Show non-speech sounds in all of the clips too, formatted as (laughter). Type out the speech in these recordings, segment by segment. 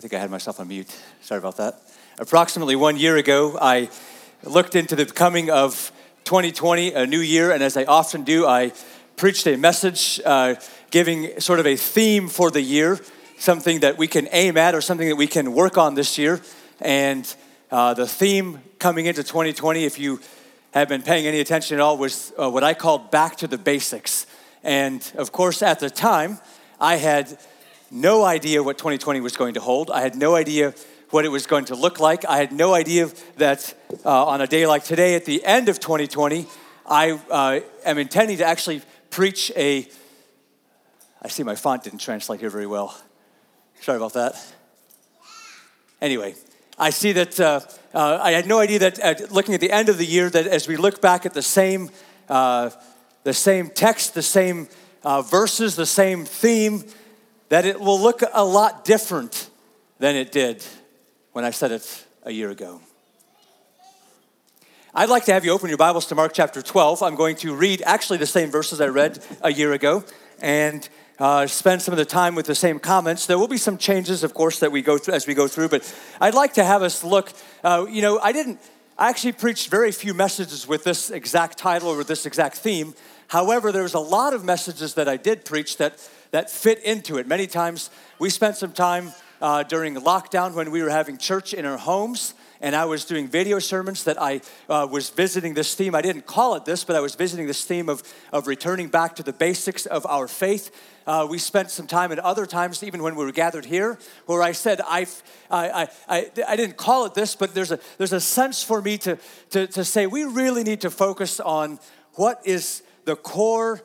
I think I had myself on mute. Sorry about that. Approximately one year ago, I looked into the coming of 2020, a new year, and as I often do, I preached a message uh, giving sort of a theme for the year, something that we can aim at or something that we can work on this year. And uh, the theme coming into 2020, if you have been paying any attention at all, was uh, what I called back to the basics. And of course, at the time, I had no idea what 2020 was going to hold. I had no idea what it was going to look like. I had no idea that uh, on a day like today, at the end of 2020, I uh, am intending to actually preach a. I see my font didn't translate here very well. Sorry about that. Anyway, I see that uh, uh I had no idea that uh, looking at the end of the year, that as we look back at the same, uh, the same text, the same verses, the same theme, that it will look a lot different than it did when I said it a year ago. I'd like to have you open your Bibles to Mark chapter 12. I'm going to read actually the same verses I read a year ago and uh, spend some of the time with the same comments. There will be some changes, of course, that we go through as we go through, but I'd like to have us look. Uh, you know, I didn't, I actually preached very few messages with this exact title or with this exact theme. However, there was a lot of messages that I did preach that that fit into it. Many times we spent some time uh, during lockdown when we were having church in our homes and I was doing video sermons that I uh, was visiting this theme. I didn't call it this, but I was visiting this theme of, of returning back to the basics of our faith. Uh, we spent some time at other times, even when we were gathered here, where I said, I, I, I, I didn't call it this, but there's a, there's a sense for me to, to, to say we really need to focus on what is the core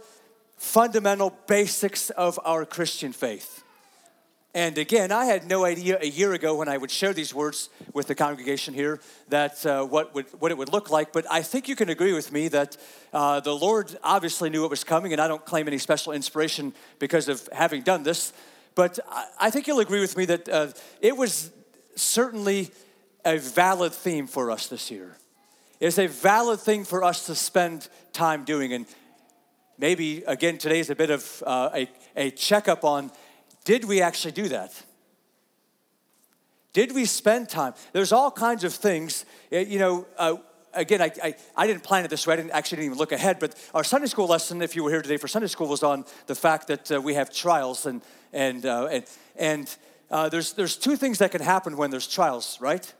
fundamental basics of our Christian faith. And again, I had no idea a year ago when I would share these words with the congregation here that uh, what, would, what it would look like. But I think you can agree with me that uh, the Lord obviously knew what was coming, and I don't claim any special inspiration because of having done this. But I, I think you'll agree with me that uh, it was certainly a valid theme for us this year. It's a valid thing for us to spend time doing. And maybe again today is a bit of uh, a, a checkup on did we actually do that? Did we spend time? There's all kinds of things eh, you know uh, again I, I, I, didn't plan it this way. I didn't actually didn't even look ahead but our sunday school lesson if you were here today for sunday school was on the fact that uh, we have trials and and uh, and, and uh, there's there's two things that can happen when there's trials right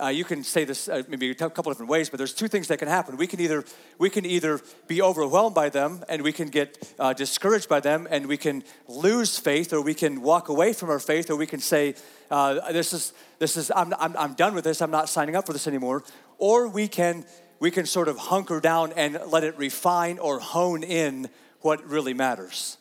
uh, you can say this uh, maybe a couple different ways, but there's two things that can happen. We can either we can either be overwhelmed by them and we can get uh, discouraged by them and we can lose faith, or we can walk away from our faith, or we can say, uh, "This is this is I'm, I'm I'm done with this. I'm not signing up for this anymore." Or we can we can sort of hunker down and let it refine or hone in what really matters.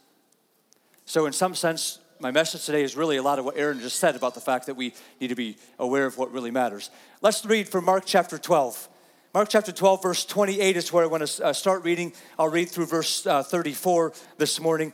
So, in some sense, my message today is really a lot of what Aaron just said about the fact that we need to be aware of what really matters. Let's read from Mark chapter 12. Mark chapter 12, verse 28 is where I want to uh, start reading. I'll read through verse uh, 34 this morning.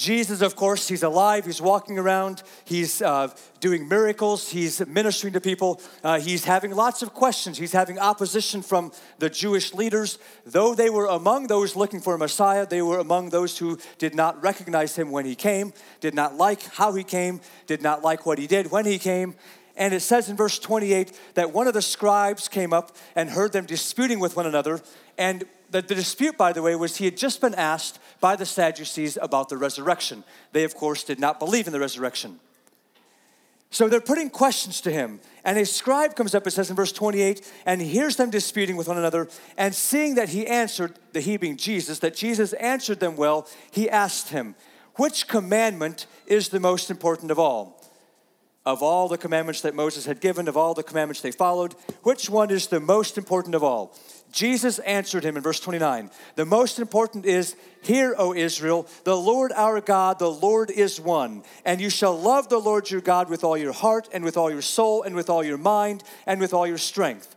Jesus, of course, he's alive, he's walking around, he's uh, doing miracles, he's ministering to people, uh, he's having lots of questions, he's having opposition from the Jewish leaders. Though they were among those looking for a Messiah, they were among those who did not recognize him when he came, did not like how he came, did not like what he did when he came. And it says in verse 28 that one of the scribes came up and heard them disputing with one another. And the, the dispute, by the way, was he had just been asked by the Sadducees about the resurrection. They, of course, did not believe in the resurrection. So they're putting questions to him. And a scribe comes up, it says in verse 28, and hears them disputing with one another. And seeing that he answered, the he being Jesus, that Jesus answered them well, he asked him, Which commandment is the most important of all? Of all the commandments that Moses had given, of all the commandments they followed, which one is the most important of all? Jesus answered him in verse 29 The most important is, Hear, O Israel, the Lord our God, the Lord is one. And you shall love the Lord your God with all your heart, and with all your soul, and with all your mind, and with all your strength.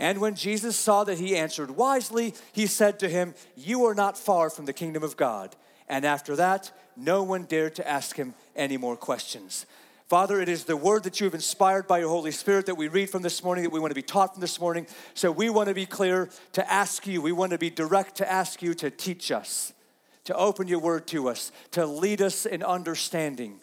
And when Jesus saw that he answered wisely, he said to him, You are not far from the kingdom of God. And after that, no one dared to ask him any more questions. Father, it is the word that you have inspired by your Holy Spirit that we read from this morning, that we want to be taught from this morning. So we want to be clear to ask you, we want to be direct to ask you to teach us, to open your word to us, to lead us in understanding.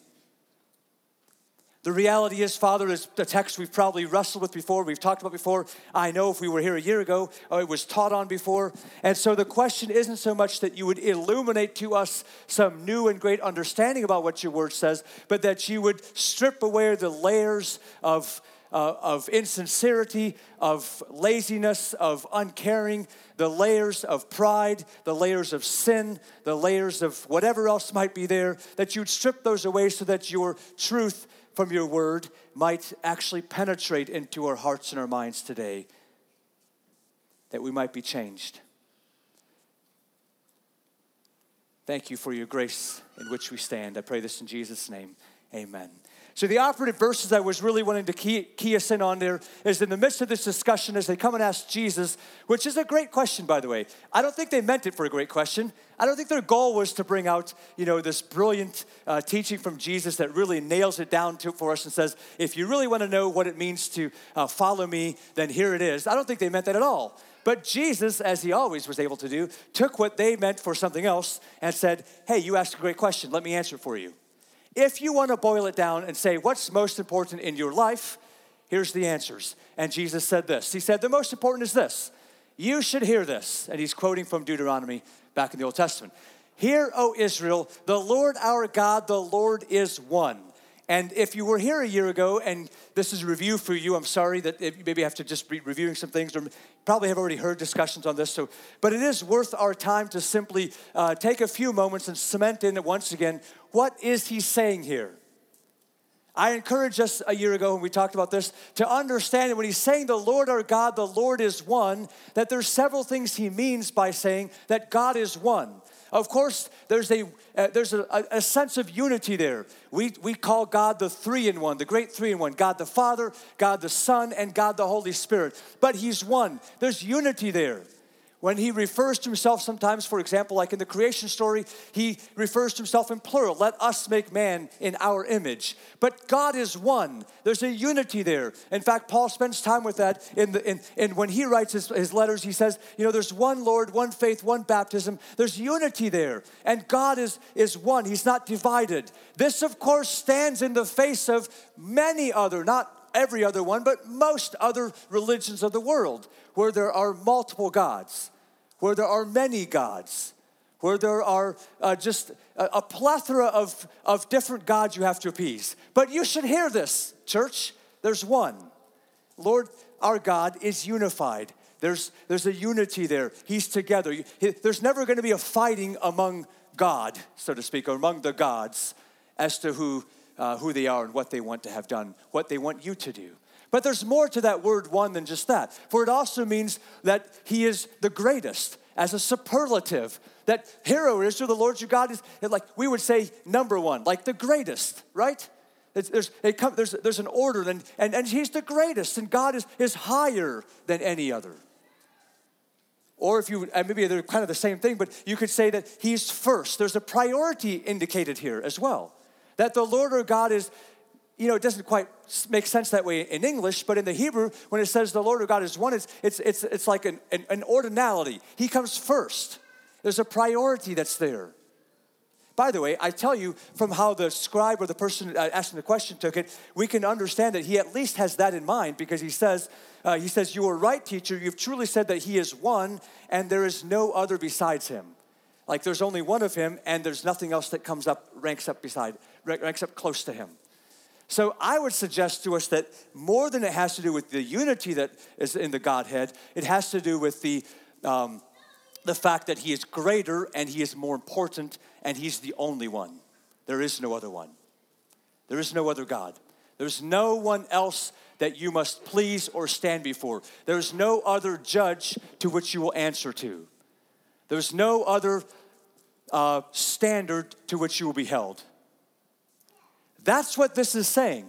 The reality is, Father, is the text we've probably wrestled with before, we've talked about before. I know if we were here a year ago, oh, it was taught on before. And so the question isn't so much that you would illuminate to us some new and great understanding about what your word says, but that you would strip away the layers of, uh, of insincerity, of laziness, of uncaring, the layers of pride, the layers of sin, the layers of whatever else might be there, that you'd strip those away so that your truth from your word might actually penetrate into our hearts and our minds today, that we might be changed. Thank you for your grace in which we stand. I pray this in Jesus' name. Amen. So, the operative verses I was really wanting to key, key, us in on there is in the midst of this discussion as they come and ask Jesus, which is a great question, by the way. I don't think they meant it for a great question. I don't think their goal was to bring out, you know, this brilliant uh, teaching from Jesus that really nails it down to, for us and says, if you really want to know what it means to uh, follow me, then here it is. I don't think they meant that at all. But Jesus, as he always was able to do, took what they meant for something else and said, hey, you asked a great question. Let me answer for you. If you want to boil it down and say, what's most important in your life? Here's the answers. And Jesus said this He said, the most important is this. You should hear this. And he's quoting from Deuteronomy back in the Old Testament. Hear, O Israel, the Lord our God, the Lord is one. And if you were here a year ago, and this is a review for you, I'm sorry that maybe I have to just be reviewing some things, or probably have already heard discussions on this. So, but it is worth our time to simply uh, take a few moments and cement in once again. What is he saying here? I encouraged us a year ago when we talked about this to understand that when he's saying the Lord our God, the Lord is one, that there's several things he means by saying that God is one. Of course, there's a uh, there's a, a, sense of unity there. We, we call God the three in one, the great three in one God the Father, God the Son, and God the Holy Spirit. But He's one. There's unity there. When he refers to himself sometimes, for example, like in the creation story, he refers to himself in plural. Let us make man in our image. But God is one. There's a unity there. In fact, Paul spends time with that in the in, in when he writes his, his letters, he says, you know, there's one Lord, one faith, one baptism. There's unity there. And God is, is one. He's not divided. This, of course, stands in the face of many other, not every other one, but most other religions of the world where there are multiple gods, where there are many gods, where there are uh, just a, a plethora of, of different gods you have to appease. But you should hear this, church. There's one. Lord, our God is unified. There's, there's a unity there. He's together. There's never going to be a fighting among God, so to speak, or among the gods as to who, uh, who they are and what they want to have done, what they want you to do. But there's more to that word one than just that. For it also means that he is the greatest as a superlative. That hero is to the Lord your God is like we would say number one, like the greatest, right? It's, there's, come, there's, there's an order, and, and, and he's the greatest, and God is, is higher than any other. Or if you, maybe they're kind of the same thing, but you could say that he's first. There's a priority indicated here as well. That the Lord our God is, you know, it doesn't quite make sense that way in English, but in the Hebrew, when it says the Lord of God is one, it's, it's, it's, it's like an, an, an ordinality. He comes first. There's a priority that's there. By the way, I tell you from how the scribe or the person uh, asking the question took it, we can understand that he at least has that in mind because he says, uh, he says, you are right, teacher. You've truly said that he is one and there is no other besides him. Like there's only one of him and there's nothing else that comes up, ranks up beside, ranks up close to him. So I would suggest to us that more than it has to do with the unity that is in the Godhead, it has to do with the um, the fact that He is greater and He is more important and He's the only one. There is no other one. There is no other God. There's no one else that you must please or stand before. There's no other judge to which you will answer to. There's no other uh, standard to which you will be held. That's what this is saying.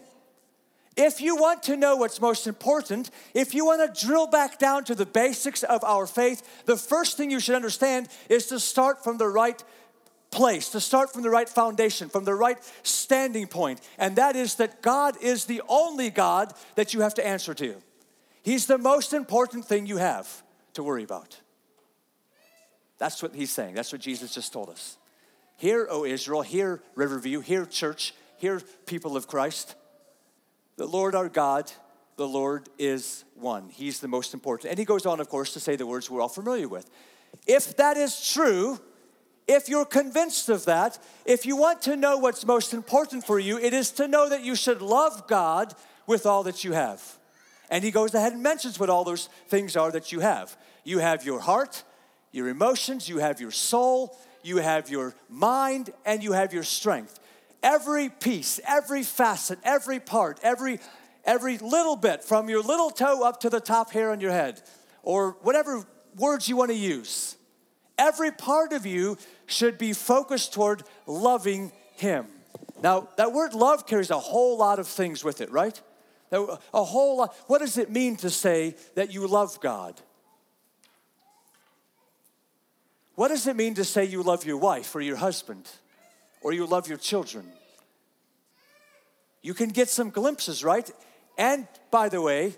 If you want to know what's most important, if you want to drill back down to the basics of our faith, the first thing you should understand is to start from the right place, to start from the right foundation, from the right standing point, and that is that God is the only God that you have to answer to. He's the most important thing you have to worry about. That's what he's saying. That's what Jesus just told us. Hear, O Israel, hear Riverview, hear church, hear people of Christ. The Lord our God, the Lord is one. He's the most important. And he goes on, of course, to say the words we're all familiar with. If that is true, if you're convinced of that, if you want to know what's most important for you, it is to know that you should love God with all that you have. And he goes ahead and mentions what all those things are that you have. You have your heart, your emotions, you have your soul, you have your mind, and you have your strength. Every piece, every facet, every part, every every little bit from your little toe up to the top hair on your head or whatever words you want to use. Every part of you should be focused toward loving Him. Now, that word love carries a whole lot of things with it, right? A whole lot. What does it mean to say that you love God? What does it mean to say you love your wife or your husband or you love your children? You can get some glimpses, right? And by the way,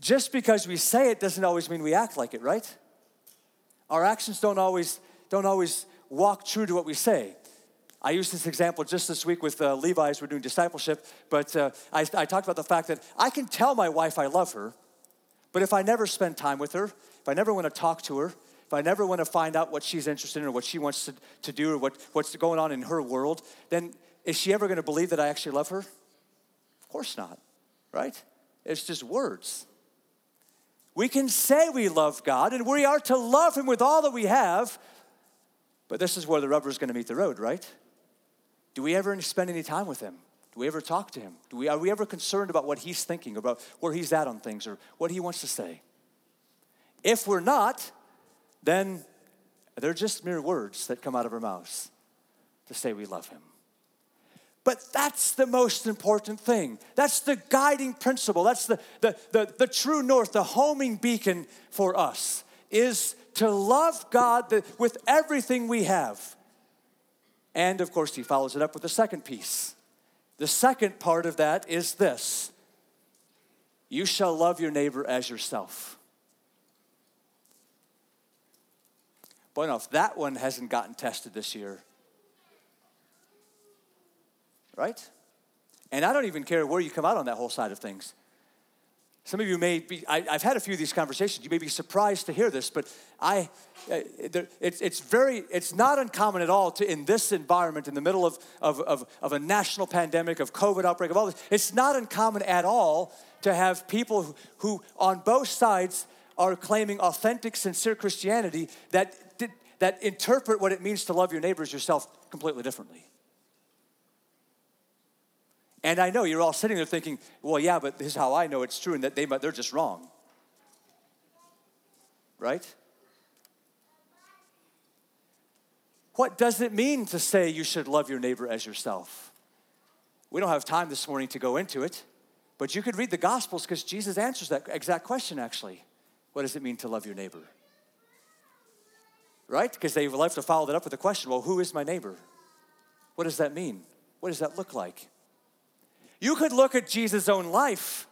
just because we say it doesn't always mean we act like it, right? Our actions don't always don't always walk true to what we say. I used this example just this week with uh, Levi's. We're doing discipleship, but uh, I, I talked about the fact that I can tell my wife I love her, but if I never spend time with her, if I never want to talk to her, if I never want to find out what she's interested in or what she wants to, to do or what, what's going on in her world, then is she ever going to believe that I actually love her? Of course not, right? It's just words. We can say we love God and we are to love Him with all that we have, but this is where the rubber is going to meet the road, right? Do we ever spend any time with Him? Do we ever talk to Him? Do we, are we ever concerned about what He's thinking, about where He's at on things, or what He wants to say? If we're not, then they're just mere words that come out of our mouths to say we love Him. But that's the most important thing. That's the guiding principle. That's the, the, the, the true north, the homing beacon for us, is to love God with everything we have. And of course, he follows it up with the second piece. The second part of that is this you shall love your neighbor as yourself. Boy, now, if that one hasn't gotten tested this year, right? And I don't even care where you come out on that whole side of things. Some of you may be, I, have had a few of these conversations. You may be surprised to hear this, but I, uh, it's, it's very, it's not uncommon at all to, in this environment, in the middle of, of, of, of a national pandemic, of COVID outbreak, of all this, it's not uncommon at all to have people who, who on both sides are claiming authentic, sincere Christianity that, that interpret what it means to love your neighbors yourself completely differently. And I know you're all sitting there thinking, well, yeah, but this is how I know it's true, and that they, they're just wrong. Right? What does it mean to say you should love your neighbor as yourself? We don't have time this morning to go into it, but you could read the Gospels because Jesus answers that exact question actually. What does it mean to love your neighbor? Right? Because they would love to follow that up with a question well, who is my neighbor? What does that mean? What does that look like? You could look at Jesus' own life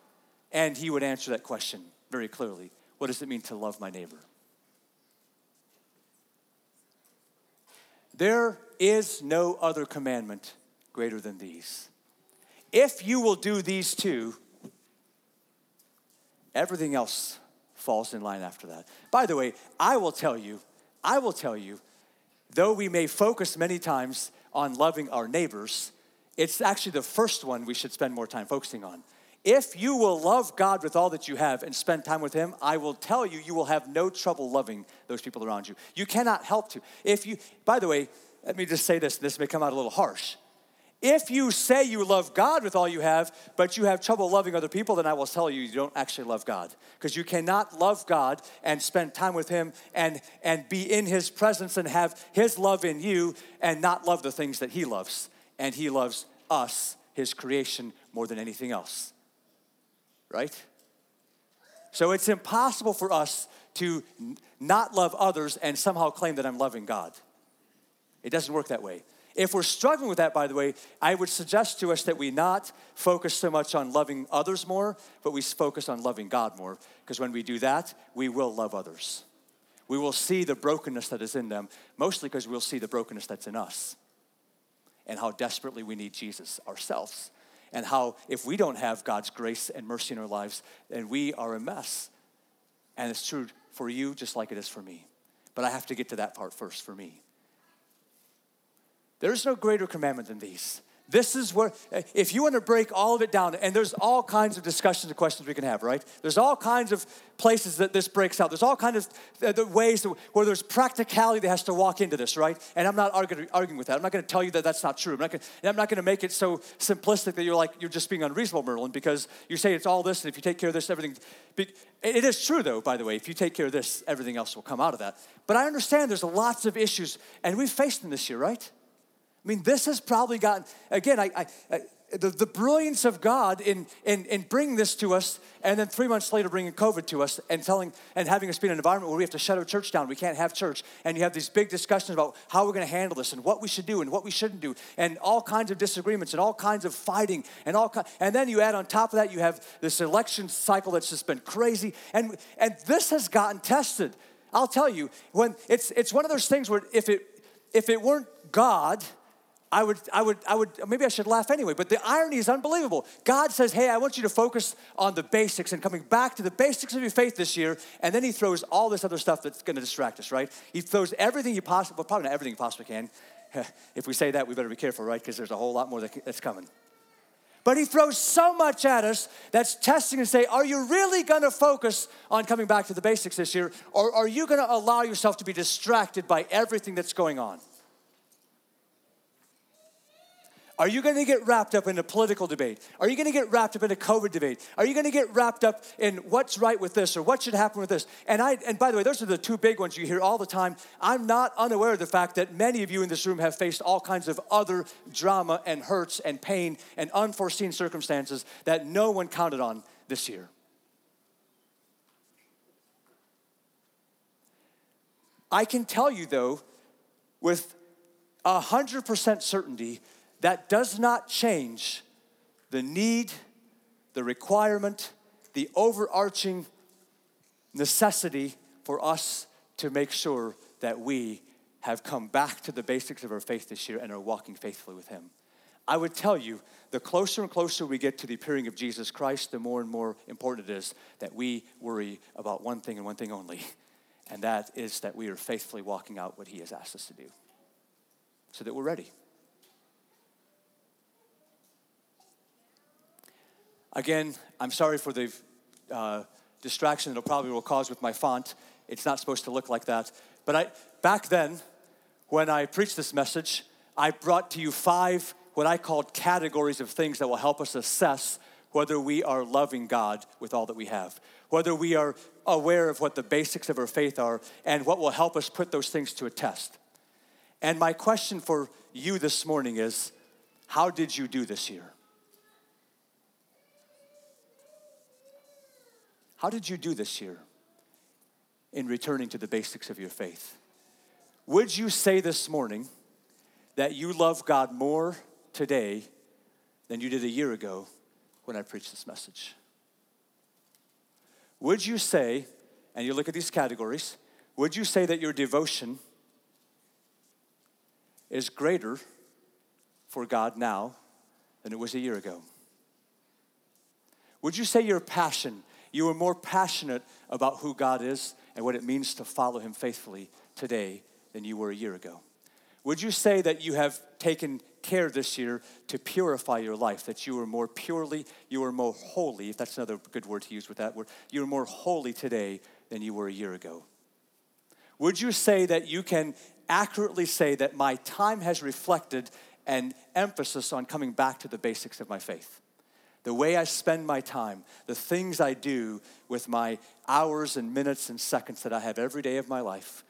and he would answer that question very clearly. What does it mean to love my neighbor? There is no other commandment greater than these. If you will do these two, everything else falls in line after that. By the way, I will tell you, I will tell you, though we may focus many times on loving our neighbors, it's actually the first one we should spend more time focusing on. If you will love God with all that you have and spend time with Him, I will tell you, you will have no trouble loving those people around you. You cannot help to. If you, by the way, let me just say this, this may come out a little harsh. If you say you love God with all you have, but you have trouble loving other people, then I will tell you you don't actually love God. Because you cannot love God and spend time with Him and, and be in His presence and have His love in you and not love the things that He loves and He loves us, His creation, more than anything else. right? So it's impossible for us to not love others and somehow claim that I'm loving God. It doesn't work that way. If we're struggling with that, by the way, I would suggest to us that we not focus so much on loving others more, but we focus on loving God more. Because when we do that, we will love others. We will see the brokenness that is in them, mostly because we'll see the brokenness that's in us and how desperately we need Jesus ourselves. And how, if we don't have God's grace and mercy in our lives, then we are a mess. And it's true for you just like it is for me. But I have to get to that part first for me. There's no greater commandment than these. This is where, if you want to break all of it down, and there's all kinds of discussions and questions we can have, right? There's all kinds of places that this breaks out. There's all kinds of uh, ways where there's practicality that has to walk into this, right? And I'm not arguing, arguing with that. I'm not going to tell you that that's not true. I'm not, going, I'm not going to make it so simplistic that you're like, you're just being unreasonable, Merlin, because you say it's all this, and if you take care of this, everything. It is true, though, by the way. If you take care of this, everything else will come out of that. But I understand there's lots of issues, and we've faced them this year, right? I mean, this has probably gotten, again, I, I, I the, the brilliance of God in, in, in bringing this to us, and then three months later bringing COVID to us and telling and having us be in an environment where we have to shut our church down. We can't have church. And you have these big discussions about how we're going to handle this and what we should do and what we shouldn't do, and all kinds of disagreements and all kinds of fighting and all. And then you add on top of that, you have this election cycle that's just been crazy. And, and this has gotten tested. I'll tell you, when it's, it's one of those things where if it, if it weren't God, I would, I would, I would, maybe I should laugh anyway, but the irony is unbelievable. God says, Hey, I want you to focus on the basics and coming back to the basics of your faith this year. And then He throws all this other stuff that's going to distract us, right? He throws everything you possibly, well, probably not everything you possibly can. (laughs) If we say that, we better be careful, right? Because there's a whole lot more that's coming. But He throws so much at us that's testing and say, Are you really going to focus on coming back to the basics this year? Or are you going to allow yourself to be distracted by everything that's going on? Are you going to get wrapped up in a political debate? Are you going to get wrapped up in a COVID debate? Are you going to get wrapped up in what's right with this or what should happen with this? And I and by the way, those are the two big ones you hear all the time. I'm not unaware of the fact that many of you in this room have faced all kinds of other drama and hurts and pain and unforeseen circumstances that no one counted on this year. I can tell you though with 100% certainty that does not change the need, the requirement, the overarching necessity for us to make sure that we have come back to the basics of our faith this year and are walking faithfully with Him. I would tell you, the closer and closer we get to the appearing of Jesus Christ, the more and more important it is that we worry about one thing and one thing only, and that is that we are faithfully walking out what He has asked us to do so that we're ready. Again, I'm sorry for the uh, distraction it'll probably will cause with my font. It's not supposed to look like that. But I, back then, when I preached this message, I brought to you five what I called categories of things that will help us assess whether we are loving God with all that we have, whether we are aware of what the basics of our faith are, and what will help us put those things to a test. And my question for you this morning is how did you do this year? How did you do this year in returning to the basics of your faith? Would you say this morning that you love God more today than you did a year ago when I preached this message? Would you say, and you look at these categories, would you say that your devotion is greater for God now than it was a year ago? Would you say your passion you are more passionate about who God is and what it means to follow Him faithfully today than you were a year ago? Would you say that you have taken care this year to purify your life, that you are more purely, you are more holy, if that's another good word to use with that word, you are more holy today than you were a year ago? Would you say that you can accurately say that my time has reflected an emphasis on coming back to the basics of my faith? The way I spend my time, the things I do with my hours and minutes and seconds that I have every day of my life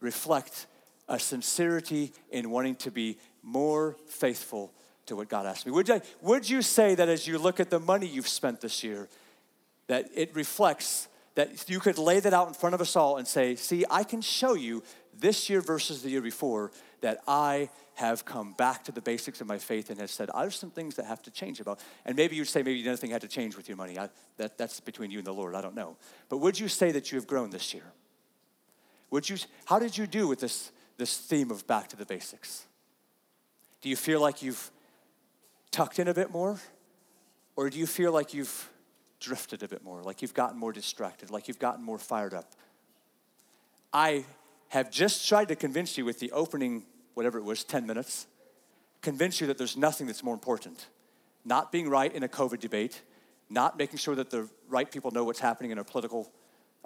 reflect a sincerity in wanting to be more faithful to what God asked me. Would, I, would you say that as you look at the money you've spent this year, that it reflects that you could lay that out in front of us all and say, see, I can show you this year versus the year before that I have come back to the basics of my faith and have said, there's some things that have to change about. And maybe you'd say maybe nothing had to change with your money. I, that, that's between you and the Lord. I don't know. But would you say that you have grown this year? Would you, how did you do with this, this theme of back to the basics? Do you feel like you've tucked in a bit more? Or do you feel like you've drifted a bit more, like you've gotten more distracted, like you've gotten more fired up? I have just tried to convince you with the opening, whatever it was, 10 minutes, convince you that there's nothing that's more important. Not being right in a COVID debate, not making sure that the right people know what's happening in our political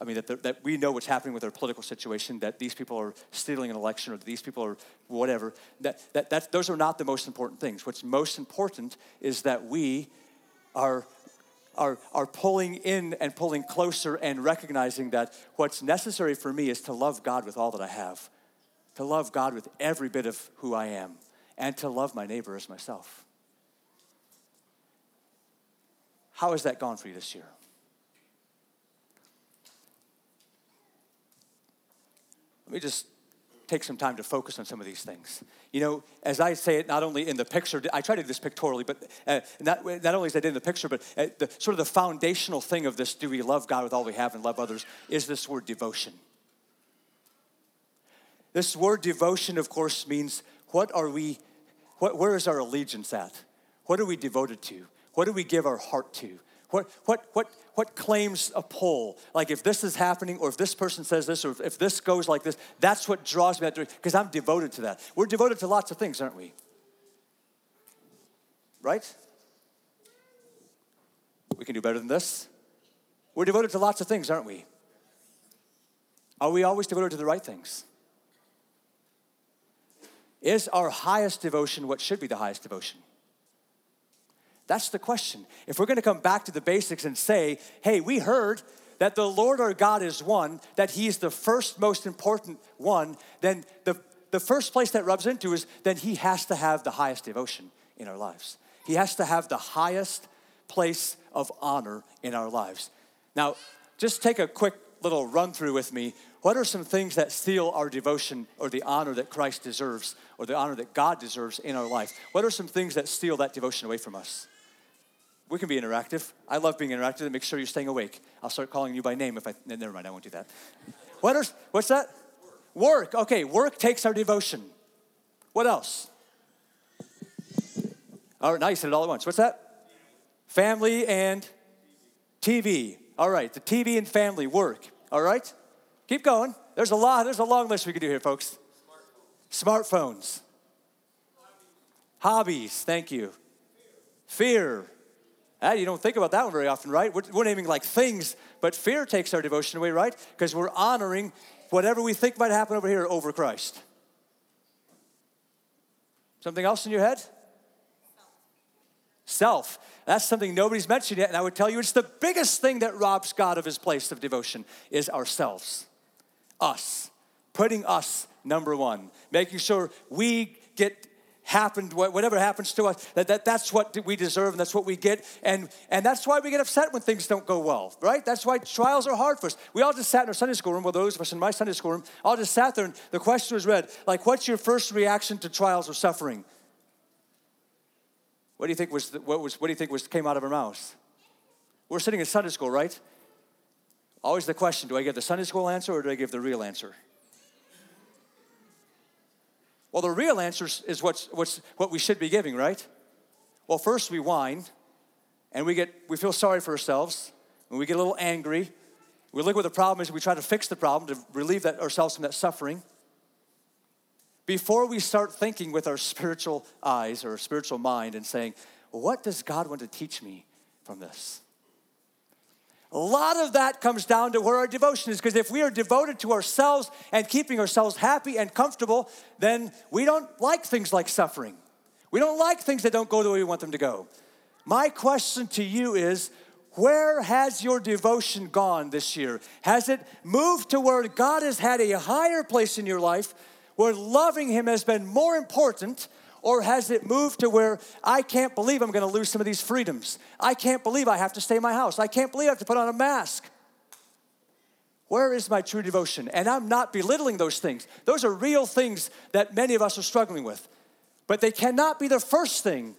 I mean, that, the, that we know what's happening with our political situation, that these people are stealing an election or these people are whatever. That, that, that, those are not the most important things. What's most important is that we are, are, are pulling in and pulling closer and recognizing that what's necessary for me is to love God with all that I have, to love God with every bit of who I am, and to love my neighbor as myself. How has that gone for you this year? Let me just take some time to focus on some of these things. You know, as I say it, not only in the picture, I try to do this pictorially, but uh, not, not only is that in the picture, but uh, the, sort of the foundational thing of this, do we love God with all we have and love others, is this word devotion. This word devotion, of course, means what are we, what, where is our allegiance at? What are we devoted to? What do we give our heart to? What, what, what, what claims a pull? Like if this is happening, or if this person says this, or if this goes like this, that's what draws me that direction, because I'm devoted to that. We're devoted to lots of things, aren't we? Right? We can do better than this. We're devoted to lots of things, aren't we? Are we always devoted to the right things? Is our highest devotion what should be the highest devotion? That's the question. If we're to come back to the basics and say, hey, we heard that the Lord our God is one, that He is the first most important one, then the, the first place that rubs into is then He has to have the highest devotion in our lives. He has to have the highest place of honor in our lives. Now, just take a quick little run through with me. What are some things that steal our devotion or the honor that Christ deserves or the honor that God deserves in our life? What are some things that steal that devotion away from us? we can be interactive. I love being interactive. Make sure you're staying awake. I'll start calling you by name if I. Never mind. I won't do that. What are, what's that? Work. work. Okay. Work takes our devotion. What else? All right. Now you said it all at once. What's that? Family and TV. All right. The TV and family work. All right. Keep going. There's a lot. There's a long list we could do here, folks. Smartphones. Smartphones. Hobbies. Thank you. Fear. Ah, you don't think about that one very often, right? We're, we're naming like things, but fear takes our devotion away, right? Because we're honoring whatever we think might happen over here over Christ. Something else in your head? Self. That's something nobody's mentioned yet, and I would tell you it's the biggest thing that robs God of his place of devotion is ourselves. Us. Putting us number one. Making sure we get happened, whatever happens to us, that, that that's what we deserve and that's what we get. And, and that's why we get upset when things don't go well, right? That's why trials are hard for us. We all just sat in our Sunday school room, well, those of us in my Sunday school room, all just sat there and the question was read, like, what's your first reaction to trials or suffering? What do you think was, what was, what do you think was, came out of our mouths? We're sitting in Sunday school, right? Always the question, do I give the Sunday school answer or do I give the real answer? Well, the real answer is what's, what's, what we should be giving, right? Well, first we whine and we, get, we feel sorry for ourselves and we get a little angry. We look what the problem is we try to fix the problem to relieve that, ourselves from that suffering. Before we start thinking with our spiritual eyes or spiritual mind and saying, what does God want to teach me from this? A lot of that comes down to where our devotion is because if we are devoted to ourselves and keeping ourselves happy and comfortable, then we don't like things like suffering. We don't like things that don't go the way we want them to go. My question to you is where has your devotion gone this year? Has it moved to where God has had a higher place in your life, where loving Him has been more important, Or has it moved to where I can't believe I'm to lose some of these freedoms? I can't believe I have to stay in my house. I can't believe I have to put on a mask. Where is my true devotion? And I'm not belittling those things. Those are real things that many of us are struggling with. But they cannot be the first thing,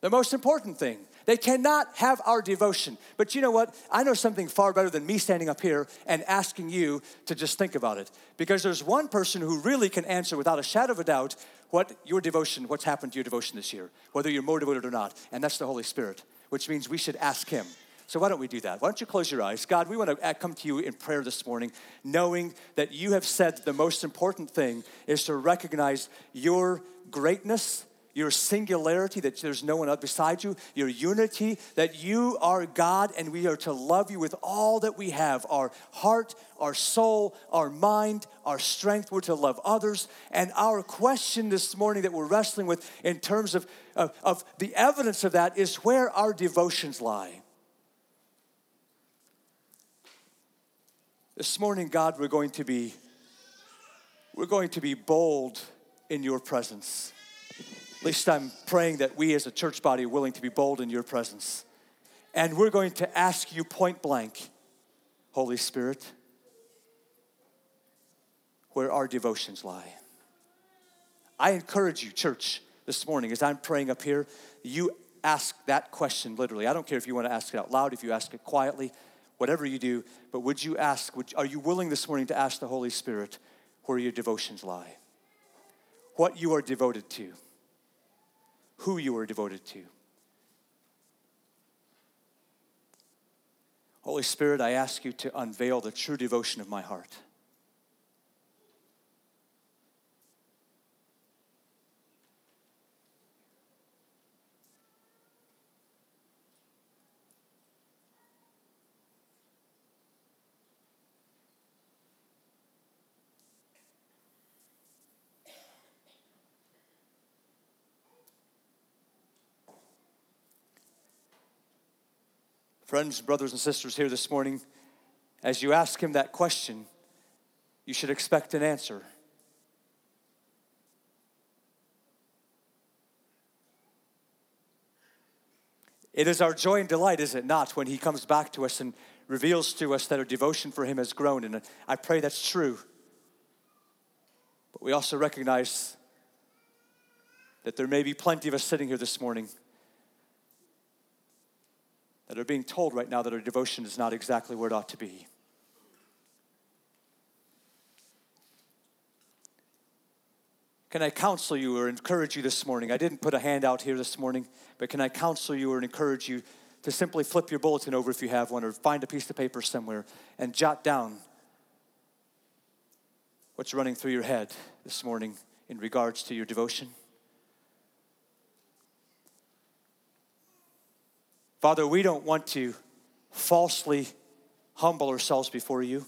the most important thing. They cannot have our devotion. But you know what? I know something far better than me standing up here and asking you to just think about it. Because there's one person who really can answer without a shadow of a doubt what your devotion, what's happened to your devotion this year, whether you're motivated or not. And that's the Holy Spirit, which means we should ask Him. So, why don't we do that? Why don't you close your eyes? God, we want to uh, come to you in prayer this morning, knowing that you have said the most important thing is to recognize your greatness your singularity, that there's no one else beside you, your unity, that you are God and we are to love you with all that we have our heart, our soul, our mind, our strength. We're to love others. And our question this morning that we're wrestling with in terms of, of, of the evidence of that is where our devotions lie. This morning, God, we're going to be we're going to be bold in your presence. At least I'm praying that we as a church body are willing to be bold in your presence. And we're going to ask you point blank, Holy Spirit, where our devotions lie. I encourage you, church, this morning as I'm praying up here, you ask that question literally. I don't care if you want to ask it out loud, if you ask it quietly, whatever you do, but would you ask, would, are you willing this morning to ask the Holy Spirit where your devotions lie? What you are devoted to? Who you are devoted to. Holy Spirit, I ask you to unveil the true devotion of my heart. Friends, brothers, and sisters here this morning, as you ask him that question, you should expect an answer. It is our joy and delight, is it not, when he comes back to us and reveals to us that our devotion for him has grown. And I pray that's true. But we also recognize that there may be plenty of us sitting here this morning that are being told right now that our devotion is not exactly where it ought to be. Can I counsel you or encourage you this morning? I didn't put a hand out here this morning, but can I counsel you or encourage you to simply flip your bulletin over if you have one or find a piece of paper somewhere and jot down what's running through your head this morning in regards to your devotion? Father, we don't want to falsely humble ourselves before you.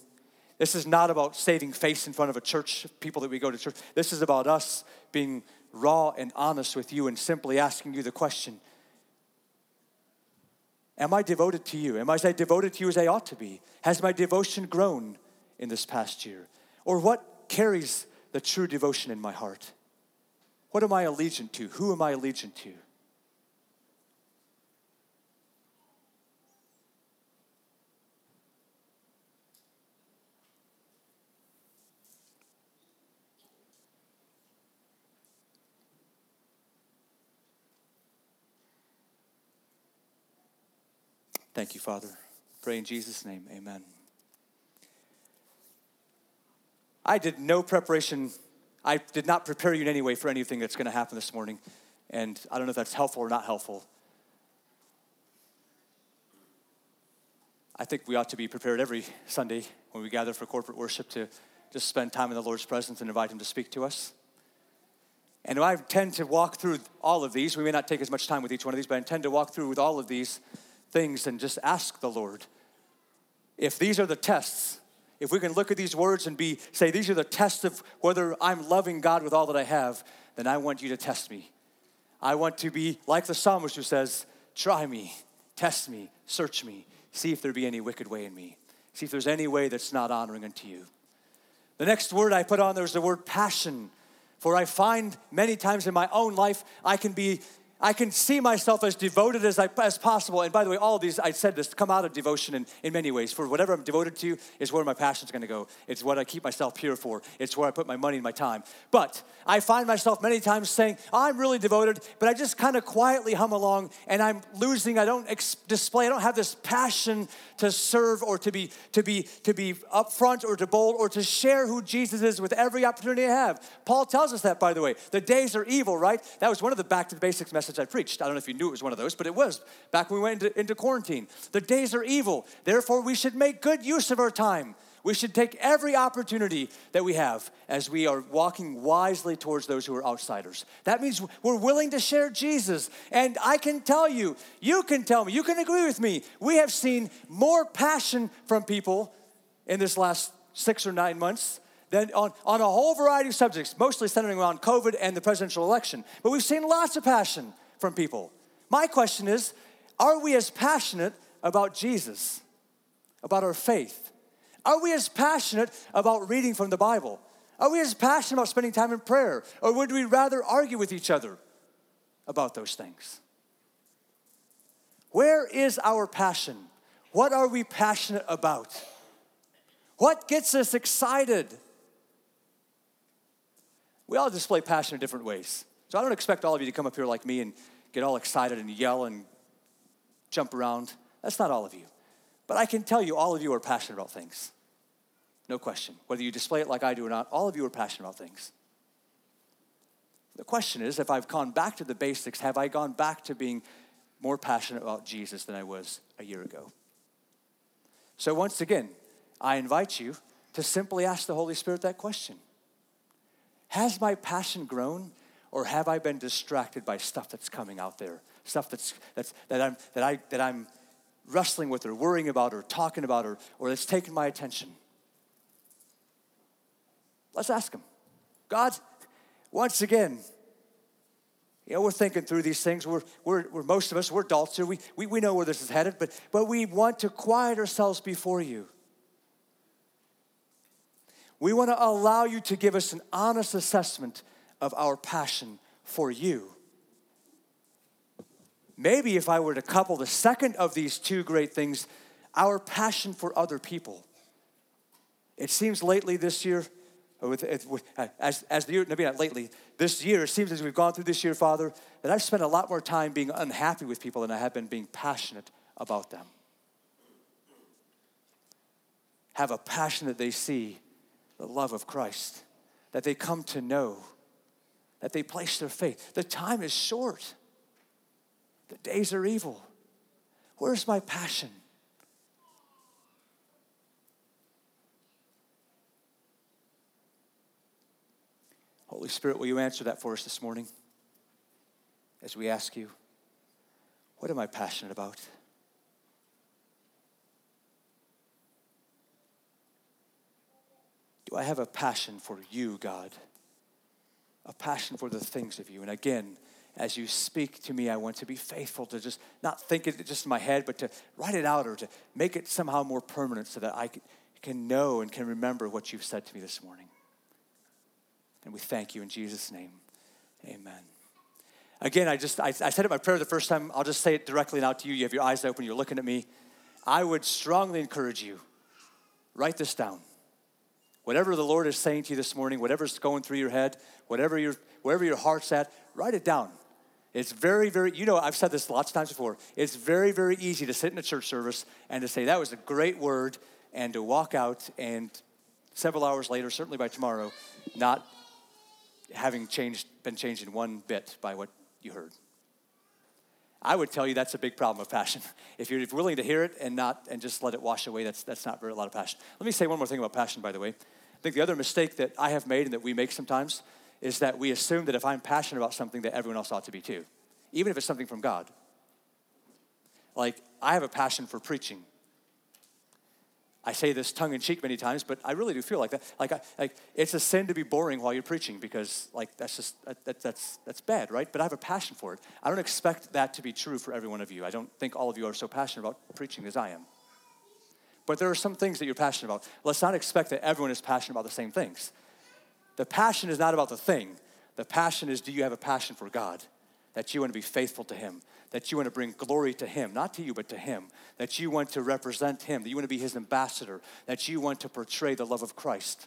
This is not about saving face in front of a church, people that we go to church. This is about us being raw and honest with you and simply asking you the question Am I devoted to you? Am I as devoted to you as I ought to be? Has my devotion grown in this past year? Or what carries the true devotion in my heart? What am I allegiant to? Who am I allegiant to? Thank you, Father. Pray in Jesus' name, amen. I did no preparation. I did not prepare you in any way for anything that's going to happen this morning. And I don't know if that's helpful or not helpful. I think we ought to be prepared every Sunday when we gather for corporate worship to just spend time in the Lord's presence and invite Him to speak to us. And I tend to walk through all of these. We may not take as much time with each one of these, but I intend to walk through with all of these things and just ask the Lord. If these are the tests, if we can look at these words and be say these are the tests of whether I'm loving God with all that I have, then I want you to test me. I want to be like the psalmist who says, "Try me, test me, search me, see if there be any wicked way in me. See if there's any way that's not honoring unto you." The next word I put on there is the word passion For I find many times in my own life, I can be I can see myself as devoted as, I, as possible. And by the way, all these, I said this, come out of devotion in, in many ways. For whatever I'm devoted to is where my passion's gonna go. It's what I keep myself pure for. It's where I put my money and my time. But I find myself many times saying, oh, I'm really devoted, but I just kind of quietly hum along and I'm losing, I don't ex- display, I don't have this passion to serve or to be, to be, to be upfront or to bold or to share who Jesus is with every opportunity I have. Paul tells us that, by the way. The days are evil, right? That was one of the back to the basics messages message I preached. I don't know if you knew it was one of those, but it was back when we went into, into quarantine. The days are evil. Therefore, we should make good use of our time. We should take every opportunity that we have as we are walking wisely towards those who are outsiders. That means we're willing to share Jesus. And I can tell you, you can tell me, you can agree with me, we have seen more passion from people in this last six or nine months then on, on a whole variety of subjects, mostly centering around COVID and the presidential election. But we've seen lots of passion from people. My question is are we as passionate about Jesus, about our faith? Are we as passionate about reading from the Bible? Are we as passionate about spending time in prayer? Or would we rather argue with each other about those things? Where is our passion? What are we passionate about? What gets us excited? We all display passion in different ways. So I don't expect all of you to come up here like me and get all excited and yell and jump around. That's not all of you. But I can tell you, all of you are passionate about things. No question. Whether you display it like I do or not, all of you are passionate about things. The question is if I've gone back to the basics, have I gone back to being more passionate about Jesus than I was a year ago? So, once again, I invite you to simply ask the Holy Spirit that question has my passion grown or have I been distracted by stuff that's coming out there? Stuff that's, that's, that, I'm, that, I, that I'm wrestling with or worrying about or talking about or, or that's taken my attention? Let's ask Him. God, once again, you know, we're thinking through these things. We're, we're, we're most of us, we're adults here. We, we, we know where this is headed, but, but we want to quiet ourselves before you. We want to allow you to give us an honest assessment of our passion for you. Maybe if I were to couple the second of these two great things, our passion for other people. It seems lately this year, uh, with, uh, uh, as, as the year, maybe not lately, this year, it seems as we've gone through this year, Father, that I've spent a lot more time being unhappy with people than I have been being passionate about them. Have a passion that they see the love of Christ, that they come to know, that they place their faith. The time is short, the days are evil. Where's my passion? Holy Spirit, will you answer that for us this morning as we ask you, what am I passionate about? I have a passion for you, God? A passion for the things of you. And again, as you speak to me, I want to be faithful to just not think it just in my head, but to write it out or to make it somehow more permanent so that I can know and can remember what you've said to me this morning. And we thank you in Jesus' name. Amen. Again, I just I, I said it my prayer the first time. I'll just say it directly now to you. You have your eyes open, you're looking at me. I would strongly encourage you, write this down. Whatever the Lord is saying to you this morning, whatever's going through your head, whatever your, wherever your heart's at, write it down. It's very, very, you know, I've said this lots of times before. It's very, very easy to sit in a church service and to say, that was a great word, and to walk out and several hours later, certainly by tomorrow, not having changed, been changed in one bit by what you heard. I would tell you that's a big problem of passion. (laughs) If you're willing to hear it and not and just let it wash away, that's that's not very a lot of passion. Let me say one more thing about passion, by the way. I think the other mistake that I have made and that we make sometimes is that we assume that if I'm passionate about something, that everyone else ought to be too, even if it's something from God. Like I have a passion for preaching. I say this tongue in cheek many times, but I really do feel like that. Like, I, like it's a sin to be boring while you're preaching because, like, that's just that, that's that's bad, right? But I have a passion for it. I don't expect that to be true for every one of you. I don't think all of you are so passionate about preaching as I am. But there are some things that you're passionate about. Let's not expect that everyone is passionate about the same things. The passion is not about the thing. The passion is do you have a passion for God? That you want to be faithful to Him, that you want to bring glory to Him, not to you, but to Him, that you want to represent Him, that you want to be His ambassador, that you want to portray the love of Christ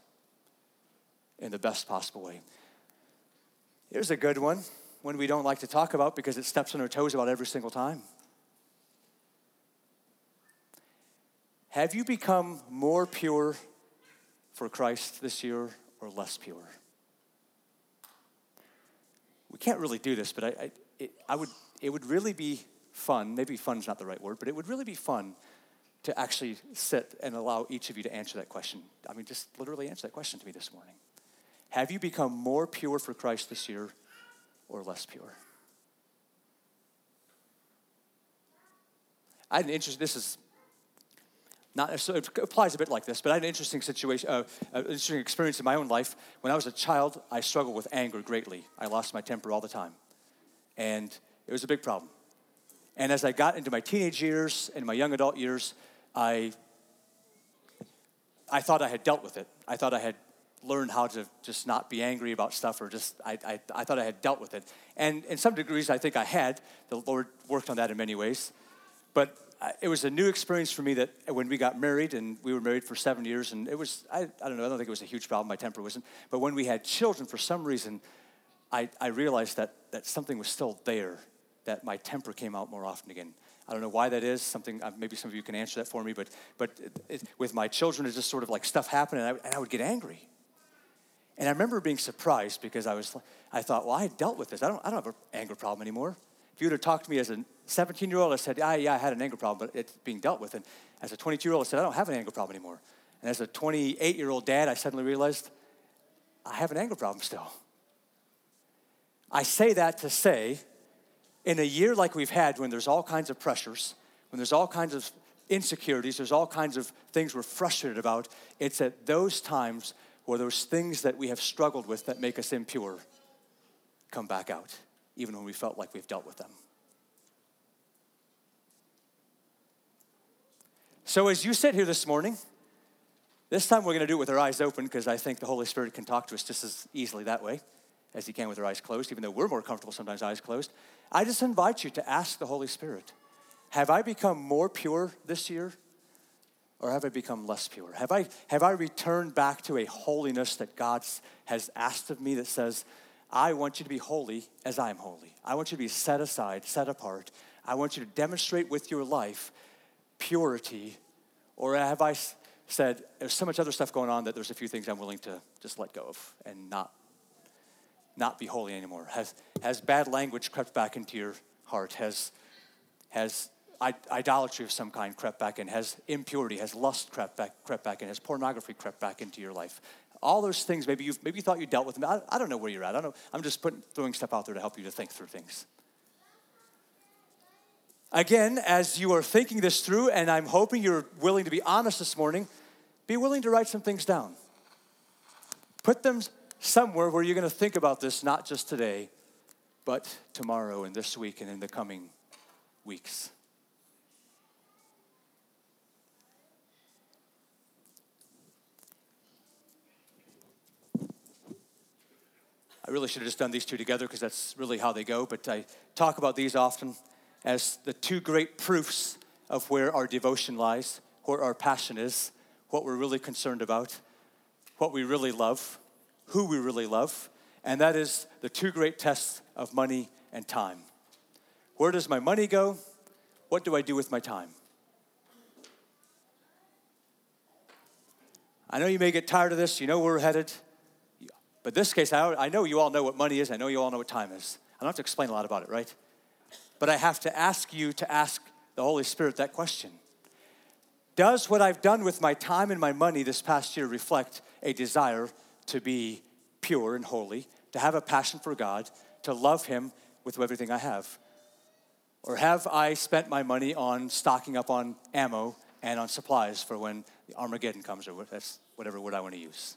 in the best possible way. Here's a good one, one we don't like to talk about because it steps on our toes about every single time. Have you become more pure for Christ this year or less pure? We can't really do this, but I, I, it, I would, it would really be fun. Maybe fun's not the right word, but it would really be fun to actually sit and allow each of you to answer that question. I mean, just literally answer that question to me this morning. Have you become more pure for Christ this year or less pure? I had an interest, this is not it applies a bit like this, but I had an interesting situation, uh, an interesting experience in my own life. When I was a child, I struggled with anger greatly. I lost my temper all the time, and it was a big problem. And as I got into my teenage years and my young adult years, I I thought I had dealt with it. I thought I had learned how to just not be angry about stuff, or just I, I, I thought I had dealt with it. And in some degrees, I think I had. The Lord worked on that in many ways, but it was a new experience for me that when we got married, and we were married for seven years, and it was, I, I don't know, I don't think it was a huge problem. My temper wasn't. But when we had children, for some reason, I, I realized that, that something was still there, that my temper came out more often again. I don't know why that is. Something uh, maybe some of you can answer that for me. But but it, it, with my children, it's just sort of like stuff happened, and I, and I would get angry. And I remember being surprised because I was I thought, well, I dealt with this. I don't I don't have an anger problem anymore. If you would have talked to me as a 17 year old, I said, ah, yeah, I had an anger problem, but it's being dealt with. And as a 22 year old, I said, I don't have an anger problem anymore. And as a 28 year old dad, I suddenly realized I have an anger problem still. I say that to say, in a year like we've had, when there's all kinds of pressures, when there's all kinds of insecurities, there's all kinds of things we're frustrated about, it's at those times where those things that we have struggled with that make us impure come back out even when we felt like we've dealt with them. So, as you sit here this morning, this time we're going to do it with our eyes open because I think the Holy Spirit can talk to us just as easily that way as He can with our eyes closed, even though we're more comfortable sometimes eyes closed. I just invite you to ask the Holy Spirit Have I become more pure this year? Or have I become less pure? Have I, have I returned back to a holiness that God has asked of me that says, I want you to be holy as I'm holy. I want you to be set aside, set apart. I want you to demonstrate with your life purity. Or have I said, there's so much other stuff going on that there's a few things I'm willing to just let go of and not, not be holy anymore? Has, has bad language crept back into your heart? Has, has idolatry of some kind crept back in? Has impurity, has lust crept back, crept back in? Has pornography crept back into your life? all those things, maybe you maybe you thought you dealt with them. I, I don't know where you're at. I don't know. I'm just putting, throwing stuff out there to help you to think through things. Again, as you are thinking this through, and I'm hoping you're willing to be honest this morning, be willing to write some things down. Put them somewhere where you're going to think about this, not just today, but tomorrow and this week and in the coming weeks. I really should have just done these two together because that's really how they go, but I talk about these often as the two great proofs of where our devotion lies, where our passion is, what we're really concerned about, what we really love, who we really love, and that is the two great tests of money and time. Where does my money go? What do I do with my time? I know you may get tired of this, you know where we're headed. But this case, I, know you all know what money is. I know you all know what time is. I don't have to explain a lot about it, right? But I have to ask you to ask the Holy Spirit that question. Does what I've done with my time and my money this past year reflect a desire to be pure and holy, to have a passion for God, to love Him with everything I have? Or have I spent my money on stocking up on ammo and on supplies for when Armageddon comes, or that's whatever word I want to use?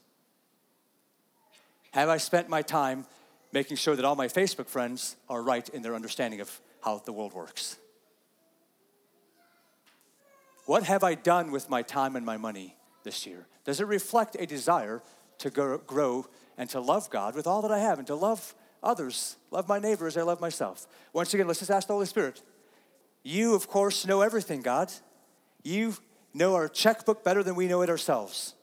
Have I spent my time making sure that all my Facebook friends are right in their understanding of how the world works? What have I done with my time and my money this year? Does it reflect a desire to grow and to love God with all that I have and to love others, love my neighbor as I love myself. Once again, let's just ask the Holy Spirit. You, of course, know everything, God. You know our checkbook better than we know it ourselves.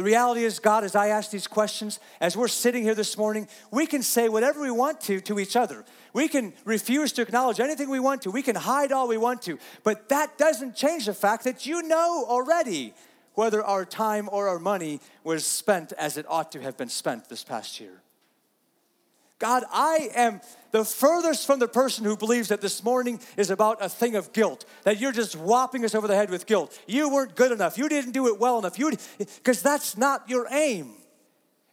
The reality is, God, as I ask these questions, as we're sitting here this morning, we can say whatever we want to to each other. We can refuse to acknowledge anything we want to. We can hide all we want to. But that doesn't change the fact that you know already whether our time or our money was spent as it ought to have been spent this past year. God, I am the furthest from the person who believes that this morning is about a thing of guilt, that you're just whopping us over the head with guilt. You weren't good enough. You didn't do it well enough. You because that's not your aim.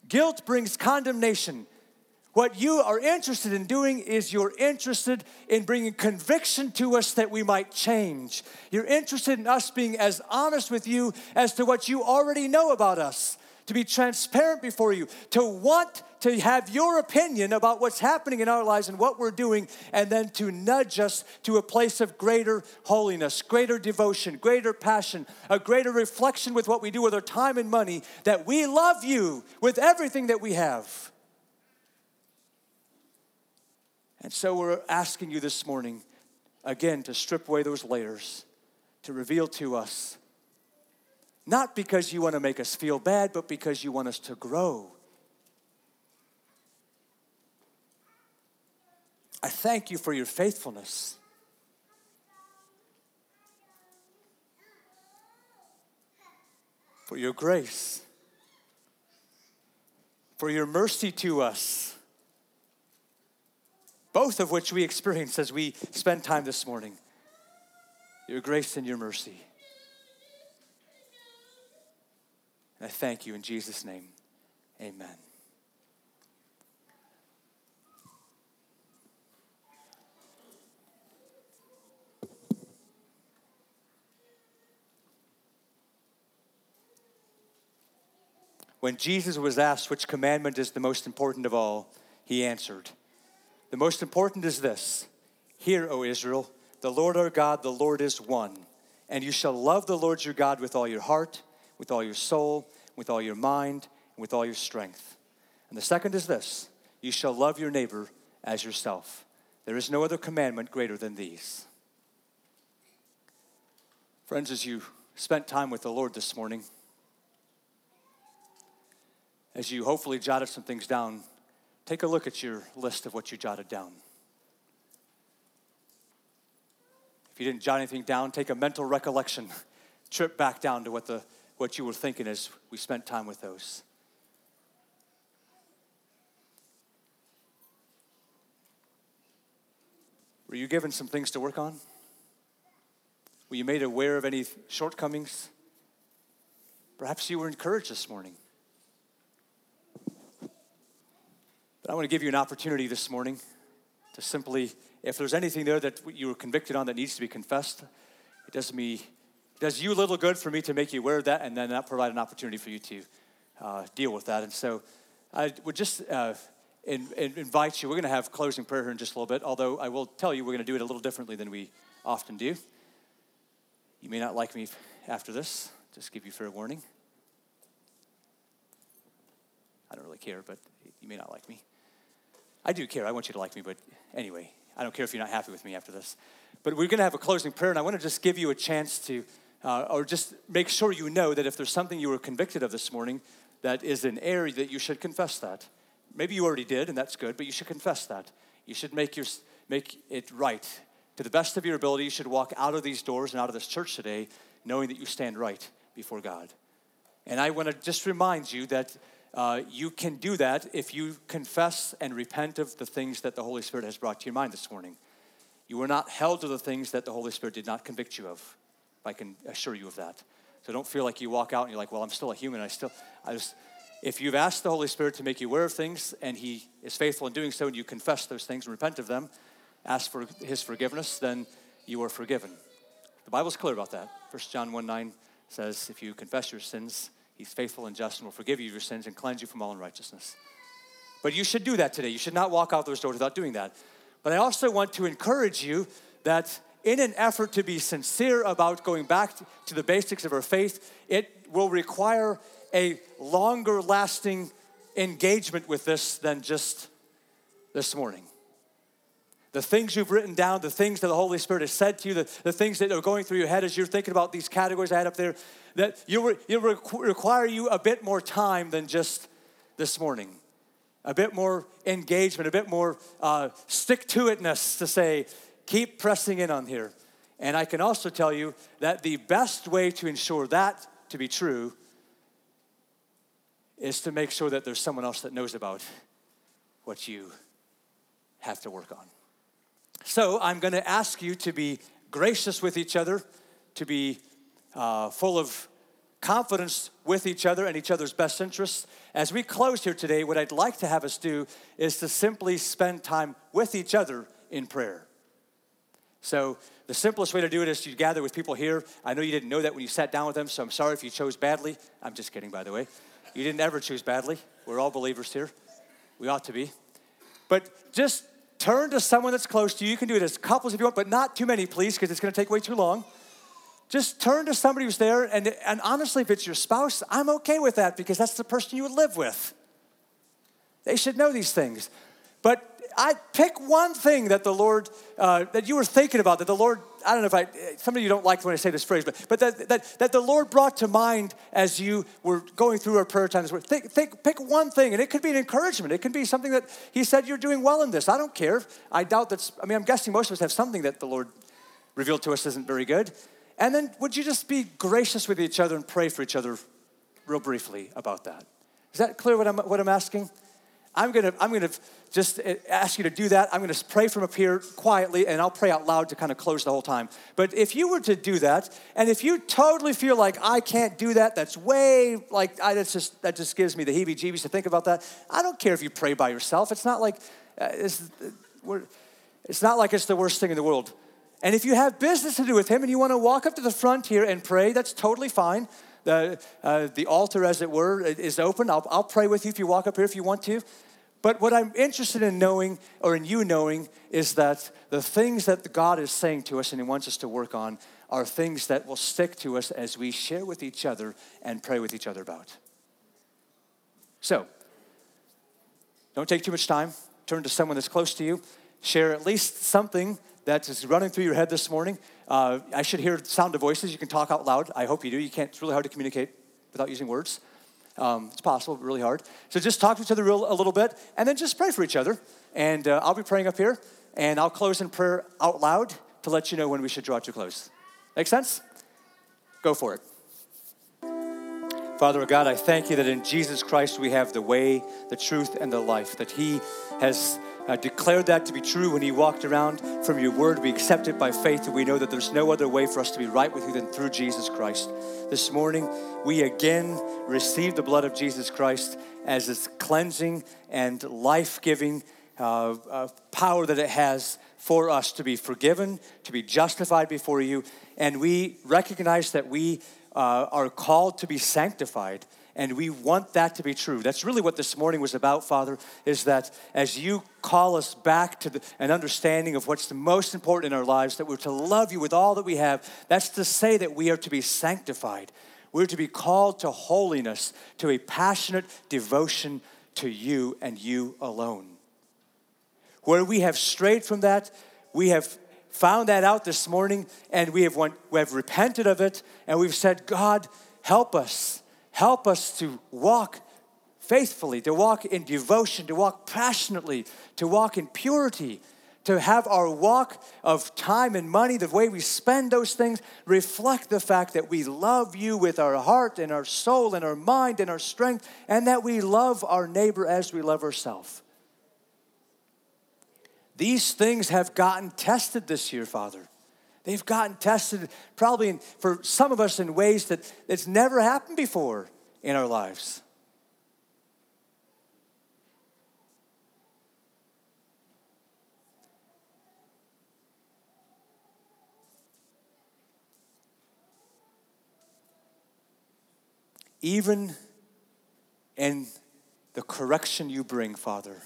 Guilt brings condemnation. What you are interested in doing is you're interested in bringing conviction to us that we might change. You're interested in us being as honest with you as to what you already know about us to be transparent before you, to want to have your opinion about what's happening in our lives and what we're doing, and then to nudge us to a place of greater holiness, greater devotion, greater passion, a greater reflection with what we do with our time and money, that we love you with everything that we have. And so we're asking you this morning, again, to strip away those layers, to reveal to us not because you want to make us feel bad, but because you want us to grow. I thank you for your faithfulness. For your grace, for your mercy to us, both of which we experience as we spend time this morning. Your grace and your mercy. And I thank you in Jesus' name. Amen. When Jesus was asked which commandment is the most important of all, he answered, The most important is this Hear, O Israel, the Lord our God, the Lord is one, and you shall love the Lord your God with all your heart with all your soul, with all your mind, and with all your strength. And the second is this you shall love your neighbor as yourself. There is no other commandment greater than these. Friends, as you spent time with the Lord this morning, as you hopefully jotted some things down, take a look at your list of what you jotted down. If you didn't jot anything down, take a mental recollection (laughs) trip back down to what the what you were thinking as we spent time with those. Were you given some things to work on? Were you made aware of any shortcomings? Perhaps you were encouraged this morning. But I want to give you an opportunity this morning to simply, if there's anything there that you were convicted on that needs to be confessed, it doesn't mean does you little good for me to make you aware of that and then that provide an opportunity for you to uh, deal with that. And so I would just uh, in, in invite you, we're going to have closing prayer here in just a little bit, although I will tell you we're going to do it a little differently than we often do. You may not like me after this, just give you fair warning. I don't really care, but you may not like me. I do care. I want you to like me, but anyway, I don't care if you're not happy with me after this. But we're going to have a closing prayer, and I want to just give you a chance to uh, or just make sure you know that if there's something you were convicted of this morning that is an area that you should confess that. Maybe you already did, and that's good, but you should confess that. You should make, your, make it right. To the best of your ability, you should walk out of these doors and out of this church today knowing that you stand right before God. And I want to just remind you that uh, you can do that if you confess and repent of the things that the Holy Spirit has brought to your mind this morning. You are not held to the things that the Holy Spirit did not convict you of. I can assure you of that. So don't feel like you walk out and you're like, well, I'm still a human. I still, I was, if you've asked the Holy Spirit to make you aware of things and He is faithful in doing so and you confess those things and repent of them, ask for His forgiveness, then you are forgiven. The Bible's clear about that. 1 John 1 9 says, if you confess your sins, He's faithful and just and will forgive you your sins and cleanse you from all unrighteousness. But you should do that today. You should not walk out those doors without doing that. But I also want to encourage you that in an effort to be sincere about going back to the basics of our faith, it will require a longer lasting engagement with this than just this morning. The things you've written down, the things that the Holy Spirit has said to you, the, the things that are going through your head as you're thinking about these categories I had up there, that you, re, require you a bit more time than just this morning. A bit more engagement, a bit more uh, stick to itness to say, keep pressing in on here. And I can also tell you that the best way to ensure that to be true is to make sure that there's someone else that knows about what you have to work on. So I'm going to ask you to be gracious with each other, to be uh, full of confidence with each other and each other's best interests. As we close here today, what I'd like to have us do is to simply spend time with each other in prayer. So, the simplest way to do it is to gather with people here. I know you didn't know that when you sat down with them, so I'm sorry if you chose badly. I'm just kidding, by the way. You didn't ever choose badly. We're all believers here. We ought to be. But just turn to someone that's close to you. You can do it as couples if you want, but not too many, please, because it's going to take way too long. Just turn to somebody who's there, and, and honestly, if it's your spouse, I'm okay with that because that's the person you would live with. They should know these things. But I pick one thing that the Lord, uh, that you were thinking about, that the Lord, I don't know if I, some of you don't like when I say this phrase, but, but that, that, that the Lord brought to mind as you were going through our prayer time. Think, think, pick one thing, and it could be an encouragement. It could be something that He said, You're doing well in this. I don't care. I doubt that's, I mean, I'm guessing most of us have something that the Lord revealed to us isn't very good. And then would you just be gracious with each other and pray for each other real briefly about that? Is that clear what I'm, what I'm asking? I'm gonna, I'm gonna just eh, ask you to do that. I'm gonna pray from up here quietly, and I'll pray out loud to kind of close the whole time. But if you were to do that, and if you totally feel like I can't do that, that's way like I, that's just that just gives me the heebie-jeebies to think about that. I don't care if you pray by yourself. It's not like uh, it's, uh, it's not like it's the worst thing in the world. And if you have business to do with Him, and you want to walk up to the front here and pray, that's totally fine. The, uh, the altar, as it were, is open. I'll, I'll pray with you if you walk up here if you want to. But what I'm interested in knowing, or in you knowing, is that the things that God is saying to us and He wants us to work on are things that will stick to us as we share with each other and pray with each other about. So, don't take too much time. Turn to someone that's close to you. Share at least something that is running through your head this morning. Uh, I should hear the sound of voices. You can talk out loud. I hope you do. You can't, it's really hard to communicate without using words. Um, it's possible, really hard. So just talk to each other real, a little bit, and then just pray for each other. And uh, I'll be praying up here, and I'll close in prayer out loud to let you know when we should draw to close. Make sense? Go for it. Father God, I thank you that in Jesus Christ we have the way, the truth, and the life, that He has uh, declared that to be true when He walked around from your word. We accept it by faith, and we know that there's no other way for us to be right with you than through Jesus Christ. This morning, we again receive the blood of Jesus Christ as its cleansing and life giving uh, uh, power that it has for us to be forgiven, to be justified before you. And we recognize that we uh, are called to be sanctified and we want that to be true. That's really what this morning was about father is that as you call us back to the, an understanding of what's the most important in our lives that we're to love you with all that we have that's to say that we are to be sanctified. We're to be called to holiness to a passionate devotion to you and you alone. Where we have strayed from that we have found that out this morning and we have, went, we have repented of it and we've said, God, help us. Help us to walk faithfully, to walk in devotion, to walk passionately, to walk in purity, to have our walk of time and money, the way we spend those things, reflect the fact that we love you with our heart and our soul and our mind and our strength, and that we love our neighbor as we love ourselves. These things have gotten tested this year, Father. They've gotten tested probably for some of us in ways that it's never happened before in our lives. Even in the correction you bring, Father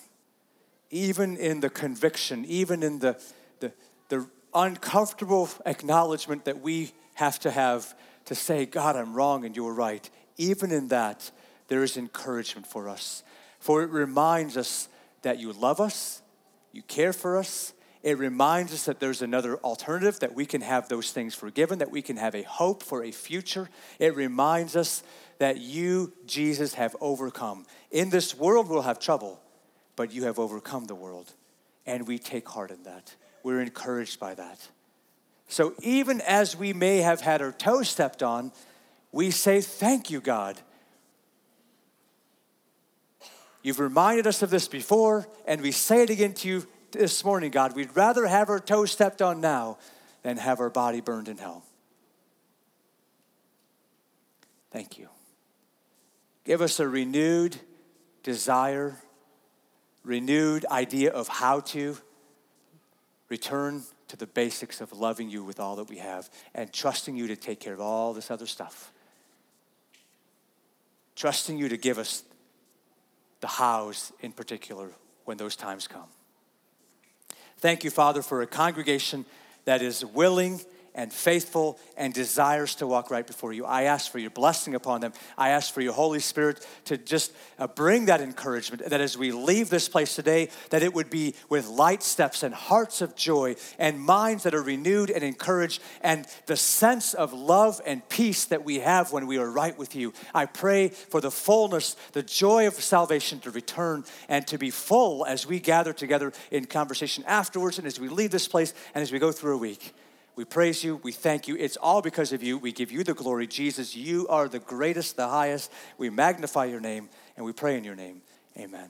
even in the conviction, even in the uncomfortable acknowledgement that we have to have to say, God, I'm wrong and you are right, even in that, there is encouragement for us. for it reminds us that you love us, you care for us. It reminds us that there's another alternative, that we can have those things forgiven, that we can have a hope for a future. It reminds us that you, Jesus, have overcome. In this world, we'll have trouble, but you have overcome the world. And we take heart in that. We're encouraged by that. So even as we may have had our toes stepped on, we say, Thank you, God. You've reminded us of this before, and we say it again to you this morning, God. We'd rather have our toes stepped on now than have our body burned in hell. Thank you. Give us a renewed desire, renewed idea of how to return to the basics of loving you with all that we have and trusting you to take care of all this other stuff. Trusting you to give us the hows in particular when those times come. Thank you, Father, for a congregation that is willing and faithful and desires to walk right before you. I ask for your blessing upon them. I ask for your Holy Spirit to just uh, bring that encouragement that as we leave this place today, that it would be with light steps and hearts of joy and minds that are renewed and encouraged and the sense of love and peace that we have when we are right with you. I pray for the fullness, the joy of salvation to return and to be full as we gather together in conversation afterwards and as we leave this place and as we go through a week. We praise you. We thank you. It's all because of you. We give you the glory. Jesus, you are the greatest, the highest. We magnify your name and we pray in your name. Amen.